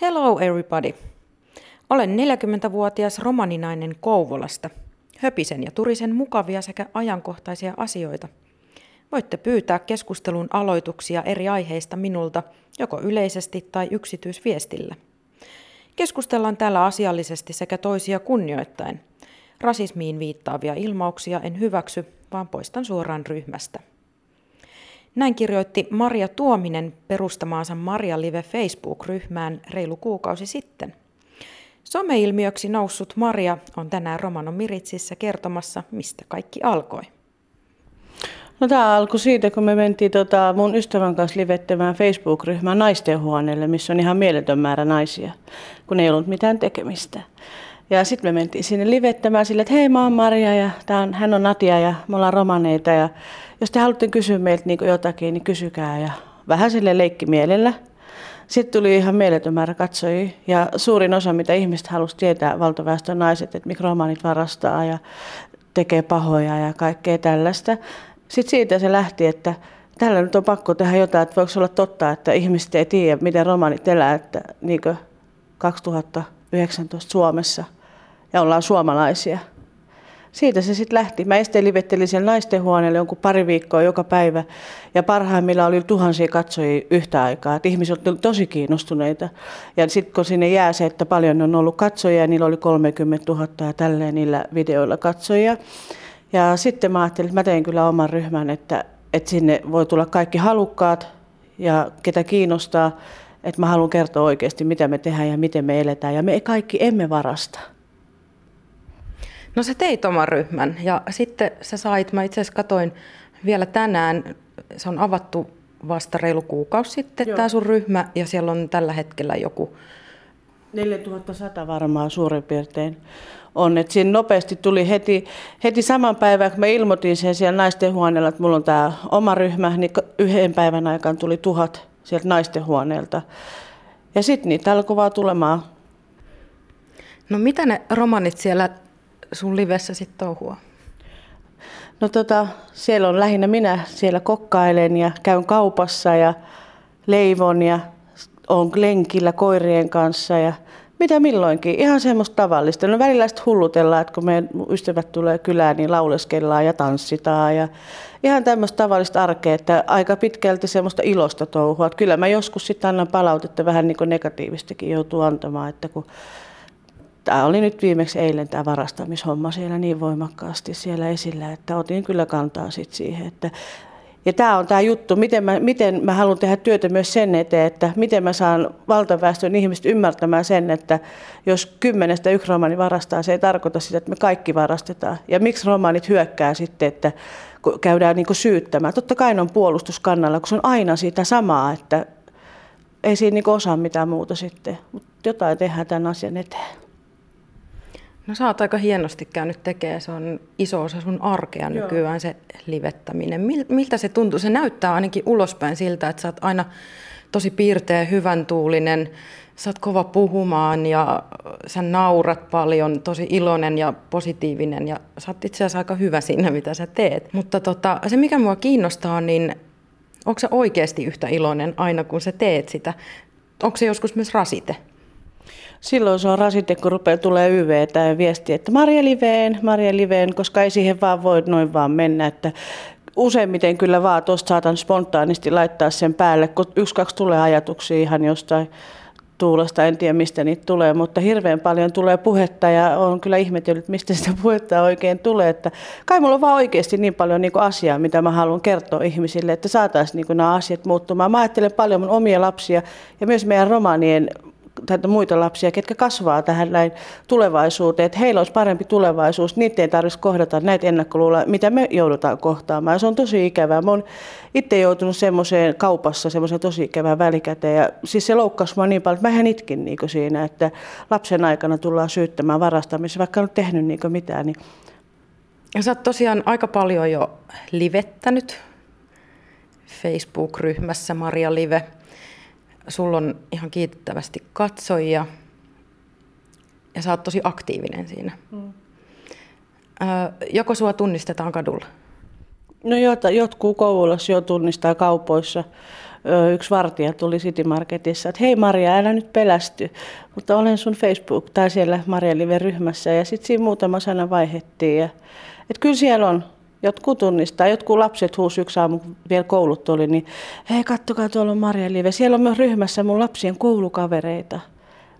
Hello everybody. Olen 40-vuotias romaninainen Kouvolasta. Höpisen ja turisen mukavia sekä ajankohtaisia asioita. Voitte pyytää keskustelun aloituksia eri aiheista minulta joko yleisesti tai yksityisviestillä. Keskustellaan täällä asiallisesti sekä toisia kunnioittaen. Rasismiin viittaavia ilmauksia en hyväksy, vaan poistan suoraan ryhmästä. Näin kirjoitti Maria Tuominen perustamaansa Maria Live Facebook-ryhmään reilu kuukausi sitten. Someilmiöksi noussut Maria on tänään Romano Miritsissä kertomassa, mistä kaikki alkoi. No tämä alkoi siitä, kun me mentiin tota mun ystävän kanssa livettämään Facebook-ryhmään naistenhuoneelle, missä on ihan mieletön määrä naisia, kun ei ollut mitään tekemistä. Ja sitten me mentiin sinne livettämään sille, että hei mä oon Maria ja on, hän on Natia ja me ollaan romaneita. Ja jos te haluatte kysyä meiltä niin jotakin, niin kysykää ja vähän sille leikkimielellä. Sitten tuli ihan mieletön määrä katsojia ja suurin osa, mitä ihmiset halusi tietää, valtaväestön naiset, että miksi romanit varastaa ja tekee pahoja ja kaikkea tällaista. Sitten siitä se lähti, että tällä nyt on pakko tehdä jotain, että voiko olla totta, että ihmiset ei tiedä, miten romanit elää, että niin 2019 Suomessa ja ollaan suomalaisia. Siitä se sitten lähti. Mä esteen livettelin siellä naisten huoneelle jonkun pari viikkoa joka päivä. Ja parhaimmillaan oli tuhansia katsojia yhtä aikaa. Et ihmiset olivat tosi kiinnostuneita. Ja sitten kun sinne jää se, että paljon on ollut katsojia, niillä oli 30 000 ja tälleen niillä videoilla katsojia. Ja sitten mä ajattelin, että mä tein kyllä oman ryhmän, että, että sinne voi tulla kaikki halukkaat ja ketä kiinnostaa. Että mä haluan kertoa oikeasti, mitä me tehdään ja miten me eletään. Ja me kaikki emme varasta. No sä teit oman ryhmän ja sitten sä sait, mä itse asiassa katoin vielä tänään, se on avattu vasta reilu kuukausi sitten tämä sun ryhmä ja siellä on tällä hetkellä joku... 4100 varmaan suurin piirtein on. Et siinä nopeasti tuli heti, heti saman päivän, kun mä ilmoitin sen siellä naisten huoneella, että mulla on tämä oma ryhmä, niin yhden päivän aikaan tuli tuhat sieltä naisten huoneelta. Ja sitten niitä alkoi vaan tulemaan. No mitä ne romanit siellä sun livessä sitten touhua? No tota, siellä on lähinnä minä siellä kokkailen ja käyn kaupassa ja leivon ja on lenkillä koirien kanssa ja mitä milloinkin. Ihan semmoista tavallista. No välillä sitten hullutellaan, että kun meidän ystävät tulee kylään, niin lauleskellaan ja tanssitaan ja ihan tämmöistä tavallista arkea, että aika pitkälti semmoista ilosta touhua. Että kyllä mä joskus sitten annan palautetta vähän niin kuin negatiivistakin joutuu antamaan, että kun Tämä oli nyt viimeksi eilen tämä varastamishomma siellä niin voimakkaasti siellä esillä, että otin kyllä kantaa sit siihen, että ja tämä on tämä juttu, miten mä, miten mä haluan tehdä työtä myös sen eteen, että miten mä saan valtaväestön ihmiset ymmärtämään sen, että jos kymmenestä yksi romani varastaa, se ei tarkoita sitä, että me kaikki varastetaan. Ja miksi romanit hyökkää sitten, että käydään niin syyttämään. Totta kai ne on puolustuskannalla, kun se on aina siitä samaa, että ei siinä niin osaa mitään muuta sitten. Mutta jotain tehdään tämän asian eteen. No sä oot aika hienosti käynyt tekemään, se on iso osa sun arkea Joo. nykyään se livettäminen. Miltä se tuntuu? Se näyttää ainakin ulospäin siltä, että sä oot aina tosi piirteä, hyvän tuulinen, sä oot kova puhumaan ja sä naurat paljon, tosi iloinen ja positiivinen ja sä oot itse asiassa aika hyvä siinä, mitä sä teet. Mutta tota, se mikä mua kiinnostaa, niin onko sä oikeasti yhtä iloinen aina kun sä teet sitä? Onko se joskus myös rasite? Silloin se on rasite, kun rupeaa tulee YV tai viesti, että Maria Liveen, Maria Liveen, koska ei siihen vaan voi noin vaan mennä. Että useimmiten kyllä vaan tuosta saatan spontaanisti laittaa sen päälle, kun yksi, kaksi tulee ajatuksia ihan jostain tuulesta, en tiedä mistä niitä tulee, mutta hirveän paljon tulee puhetta ja on kyllä ihmetellyt, mistä sitä puhetta oikein tulee. Että kai mulla on vaan oikeasti niin paljon niin kuin asiaa, mitä mä haluan kertoa ihmisille, että saataisiin niin nämä asiat muuttumaan. Mä ajattelen paljon mun omia lapsia ja myös meidän romaanien tai muita lapsia, ketkä kasvaa tähän näin tulevaisuuteen, että heillä olisi parempi tulevaisuus, niitä ei tarvitsisi kohdata näitä ennakkoluuloja, mitä me joudutaan kohtaamaan. Se on tosi ikävää. Mä oon itse joutunut semmoiseen kaupassa, semmoiseen tosi ikävään välikäteen, ja siis se loukkasi mua niin paljon, että mä ihan itkin niin siinä, että lapsen aikana tullaan syyttämään varastamista, vaikka en ole tehnyt niin mitään. Niin... Ja sä oot tosiaan aika paljon jo livettänyt Facebook-ryhmässä Maria Live – sulla on ihan kiitettävästi katsojia ja sä oot tosi aktiivinen siinä. Mm. joko sua tunnistetaan kadulla? No jota, jotkut Kouvolassa jo tunnistaa kaupoissa. yksi vartija tuli City Marketissa, että hei Maria, älä nyt pelästy, mutta olen sun Facebook tai siellä Maria Live-ryhmässä ja sitten siinä muutama sana vaihettiin. Ja, että kyllä siellä on, jotkut tunnistaa, jotkut lapset huusi yksi aamu, vielä koulut oli, niin hei kattokaa tuolla on Maria Live, siellä on myös ryhmässä mun lapsien koulukavereita.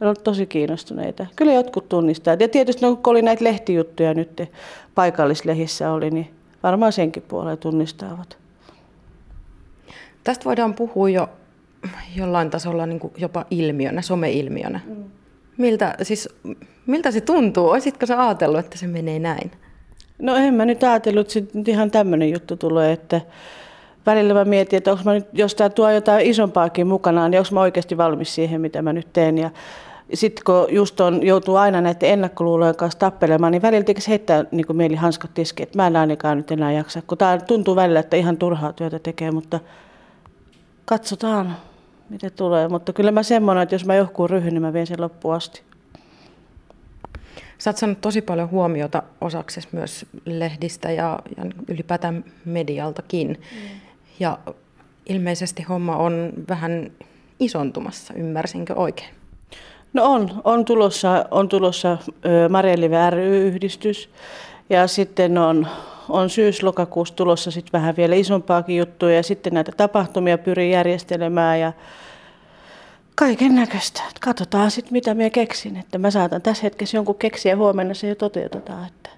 Ne ovat tosi kiinnostuneita. Kyllä jotkut tunnistaa. Ja tietysti no, kun oli näitä lehtijuttuja nyt paikallislehissä oli, niin varmaan senkin puolella tunnistavat. Tästä voidaan puhua jo jollain tasolla niin jopa ilmiönä, someilmiönä. Mm. Miltä, siis, miltä se tuntuu? Olisitko sä ajatellut, että se menee näin? No en mä nyt ajatellut, että nyt ihan tämmöinen juttu tulee, että välillä mä mietin, että mä nyt, jos tämä tuo jotain isompaakin mukanaan, niin onko mä oikeasti valmis siihen, mitä mä nyt teen. Ja sitten kun just on, joutuu aina näiden ennakkoluulojen kanssa tappelemaan, niin välillä tekisi heittää niin kuin mieli hanskat tiski, että mä en ainakaan nyt enää jaksa. Kun tämä tuntuu välillä, että ihan turhaa työtä tekee, mutta katsotaan, mitä tulee. Mutta kyllä mä semmoinen, että jos mä johkuun ryhyn, niin mä vien sen loppuun asti. Sä oot saanut tosi paljon huomiota osaksi myös lehdistä ja, ja ylipäätään medialtakin. Mm. Ja ilmeisesti homma on vähän isontumassa, ymmärsinkö oikein? No on, on tulossa, on tulossa Marjelive ry-yhdistys ja sitten on, on syys-lokakuussa tulossa sitten vähän vielä isompaakin juttuja ja sitten näitä tapahtumia pyrin järjestelemään ja kaiken näköistä. Katsotaan sitten mitä minä keksin, että mä saatan tässä hetkessä jonkun keksiä ja huomenna se jo toteutetaan. Että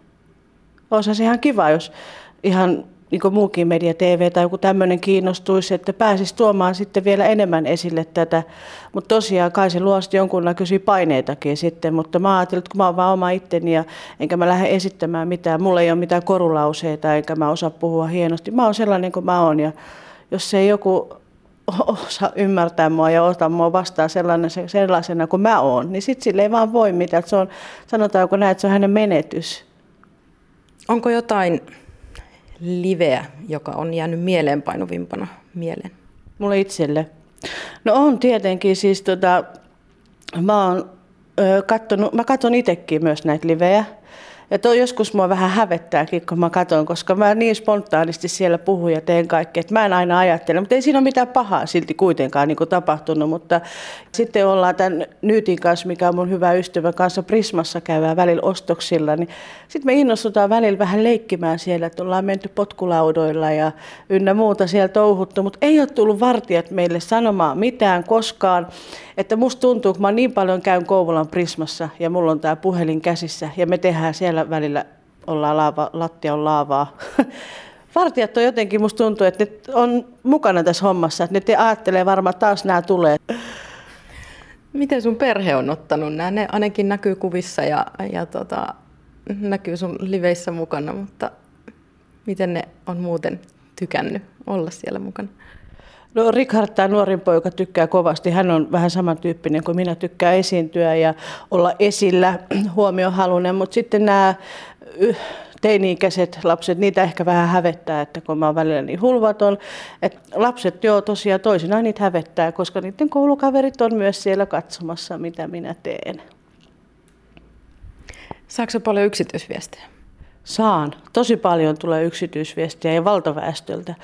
olisi se ihan kiva, jos ihan niin kuin muukin media, TV tai joku tämmöinen kiinnostuisi, että pääsisi tuomaan sitten vielä enemmän esille tätä. Mutta tosiaan kai se luo sitten jonkunnäköisiä paineitakin sitten, mutta mä ajattelin, että kun mä oon vaan oma itteni ja enkä mä lähde esittämään mitään, mulla ei ole mitään korulauseita enkä mä osaa puhua hienosti. Mä oon sellainen kuin mä oon ja jos ei joku osaa ymmärtää mua ja ota mua vastaan sellainen, sellaisena kuin mä oon, niin sitten sille ei vaan voi mitään. Se on, sanotaanko näin, että se on hänen menetys. Onko jotain liveä, joka on jäänyt mieleenpainuvimpana mieleen? Mulle itselle. No on tietenkin, siis tota, mä oon ö, kattonut, mä katson itsekin myös näitä livejä. Ja toi joskus mua vähän hävettääkin, kun mä katson, koska mä niin spontaanisti siellä puhun ja teen kaikkea, että mä en aina ajattele, mutta ei siinä ole mitään pahaa silti kuitenkaan niin kuin tapahtunut. Mutta sitten ollaan tämän Nyytin kanssa, mikä on mun hyvä ystävä kanssa Prismassa käyvää välillä ostoksilla, niin sitten me innostutaan välillä vähän leikkimään siellä, että ollaan menty potkulaudoilla ja ynnä muuta siellä touhuttu, mutta ei ole tullut vartijat meille sanomaan mitään koskaan. Että musta tuntuu, kun mä niin paljon käyn Kouvolan Prismassa ja mulla on tämä puhelin käsissä ja me tehdään siellä välillä, ollaan laava, lattia on laavaa. Vartijat on jotenkin, musta tuntuu, että ne on mukana tässä hommassa, että ne te ajattelee varmaan taas nämä tulee. Miten sun perhe on ottanut nämä? Ne ainakin näkyy kuvissa ja, ja tota, näkyy sun liveissä mukana, mutta miten ne on muuten tykännyt olla siellä mukana? No Richard, tämä nuorin poika, tykkää kovasti. Hän on vähän samantyyppinen kuin minä, tykkää esiintyä ja olla esillä, huomiohalunen, mutta sitten nämä teini-ikäiset lapset, niitä ehkä vähän hävettää, että kun mä oon välillä niin hulvaton. Että lapset joo tosiaan toisinaan niitä hävettää, koska niiden koulukaverit on myös siellä katsomassa, mitä minä teen. Saako paljon yksityisviestejä? Saan. Tosi paljon tulee yksityisviestiä ja valtaväestöltä.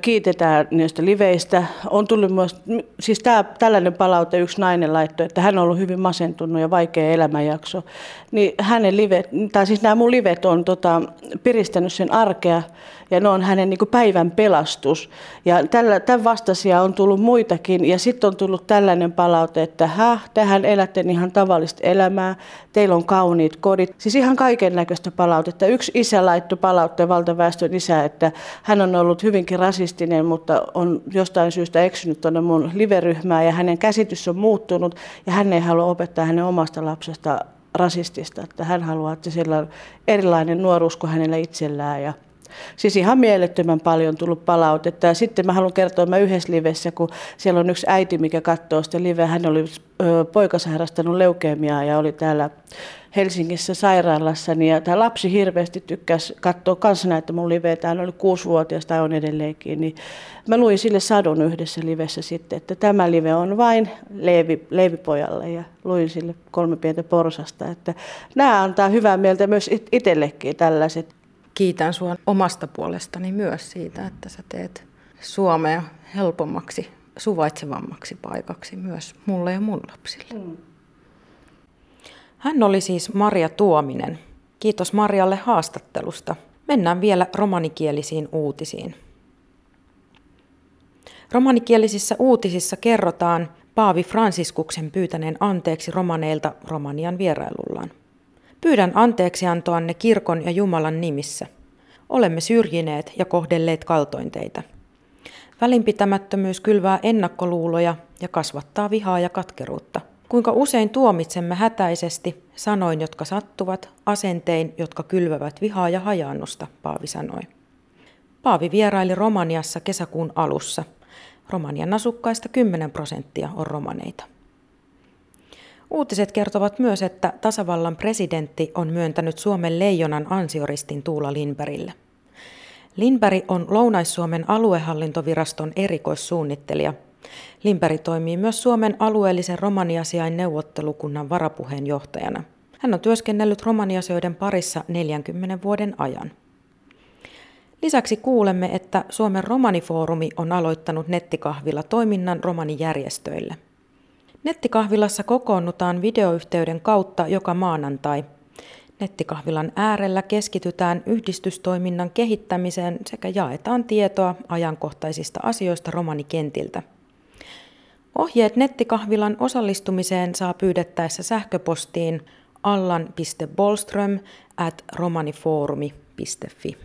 Kiitetään niistä liveistä. On tullut myös, siis tämä, tällainen palaute yksi nainen laittoi, että hän on ollut hyvin masentunut ja vaikea elämänjakso. Niin hänen livet, tai siis nämä mun livet on tota, piristänyt sen arkea ja ne on hänen niin päivän pelastus. Ja tällä, tämän vastaisia on tullut muitakin ja sitten on tullut tällainen palaute, että häh, tähän elätte ihan tavallista elämää, teillä on kauniit kodit. Siis ihan kaiken näköistä palautetta. Yksi isä laittoi palautteen valtaväestön isä, että hän on ollut hyvinkin rasistinen, mutta on jostain syystä eksynyt tuonne mun liveryhmään ja hänen käsitys on muuttunut ja hän ei halua opettaa hänen omasta lapsesta rasistista, että hän haluaa, että sillä on erilainen nuoruus kuin hänellä itsellään ja Siis ihan mielettömän paljon tullut palautetta. Ja sitten mä haluan kertoa, mä yhdessä livessä, kun siellä on yksi äiti, mikä katsoo sitä liveä. Hän oli poika sairastanut leukemiaa ja oli täällä Helsingissä sairaalassa. Niin ja tämä lapsi hirveästi tykkäsi katsoa kanssa näitä mun liveitä. Hän oli kuusivuotias tai on edelleenkin. Niin mä luin sille sadun yhdessä livessä sitten, että tämä live on vain Leevi, Leevipojalle ja luin sille kolme pientä porsasta. Että nämä antaa hyvää mieltä myös itsellekin tällaiset kiitän sinua omasta puolestani myös siitä, että sä teet Suomea helpommaksi suvaitsevammaksi paikaksi myös mulle ja mun lapsille. Mm. Hän oli siis Maria Tuominen. Kiitos Marjalle haastattelusta. Mennään vielä romanikielisiin uutisiin. Romanikielisissä uutisissa kerrotaan Paavi Fransiskuksen pyytäneen anteeksi romaneilta Romanian vierailullaan. Pyydän anteeksiantoanne kirkon ja Jumalan nimissä. Olemme syrjineet ja kohdelleet kaltointeita. Välinpitämättömyys kylvää ennakkoluuloja ja kasvattaa vihaa ja katkeruutta. Kuinka usein tuomitsemme hätäisesti sanoin, jotka sattuvat, asentein, jotka kylvävät vihaa ja hajaannusta, Paavi sanoi. Paavi vieraili Romaniassa kesäkuun alussa. Romanian asukkaista 10 prosenttia on romaneita. Uutiset kertovat myös, että tasavallan presidentti on myöntänyt Suomen leijonan ansioristin Tuula Lindbergille. Lindberg on Lounais-Suomen aluehallintoviraston erikoissuunnittelija. Lindberg toimii myös Suomen alueellisen romaniasiain neuvottelukunnan varapuheenjohtajana. Hän on työskennellyt romaniasioiden parissa 40 vuoden ajan. Lisäksi kuulemme, että Suomen romanifoorumi on aloittanut nettikahvilla toiminnan romanijärjestöille – Nettikahvilassa kokoonnutaan videoyhteyden kautta joka maanantai. Nettikahvilan äärellä keskitytään yhdistystoiminnan kehittämiseen sekä jaetaan tietoa ajankohtaisista asioista romanikentiltä. Ohjeet nettikahvilan osallistumiseen saa pyydettäessä sähköpostiin allan.bolström at romanifoorumi.fi.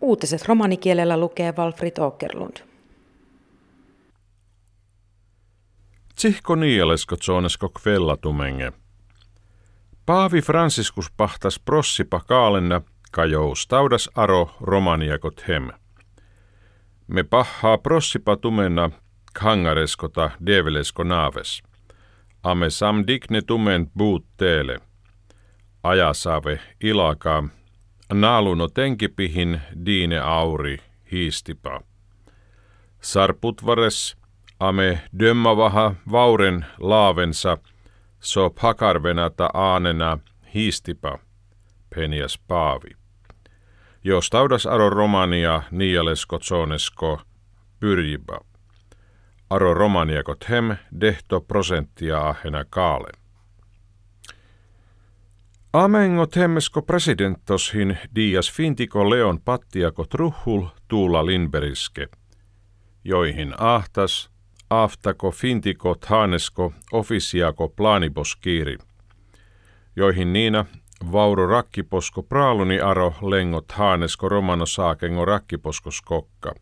Uutiset romanikielellä lukee Walfrid Åkerlund. Tsihko niialesko tsonesko kvellatumenge. Paavi Franciscus pahtas prossipa kaalenna kajous taudas aro romaniakot hem. Me pahaa prossipa tumenna kangareskota develesko naaves. Ame sam digne tumen buut teele. Ajasave ilakaa. Naaluno tenkipihin diine auri hiistipa. Sarputvares ame dömmavaha vauren laavensa, so pakarvenata aanena hiistipa, penias paavi. Jos taudas aro romania nialesko tsonesko pyrjiba. Aro romaniakot hem dehto prosenttia ahena kaale. Amengot hemmesko presidentoshin dias fintiko leon pattiakot ruhul tuula linberiske, joihin ahtas – aftako fintiko thanesko ofisiako planiboskiiri, joihin niina vauro rakkiposko praaluni aro lengot haanesko romano saakengo rakkiposko skokka.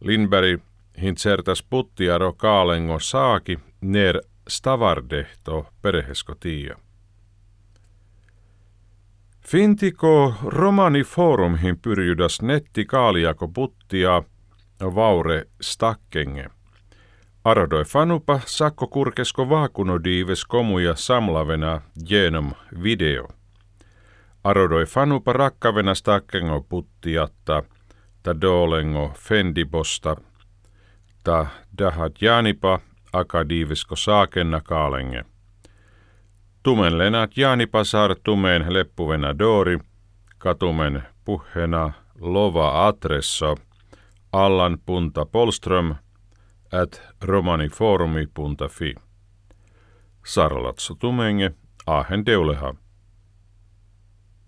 Lindberg hintsertas puttiaro kaalengo saaki ner stavardehto perhesko tiia. Fintiko romani forumhin pyrjydas netti kaaliako puttia vaure stakkenge – Arodoi fanupa sakko kurkesko diives komuja samlavena genom video. Arodoi fanupa rakkavena stakkengo puttiatta, ta dolengo fendibosta, ta dahat janipa akadiivisko saakenna kaalenge. Tumen lenat janipa saar tumeen leppuvena doori, katumen puhena lova adresso, allan punta polström, at romanifoorumi.fi. Sarlatso tumenge, ahen deuleha.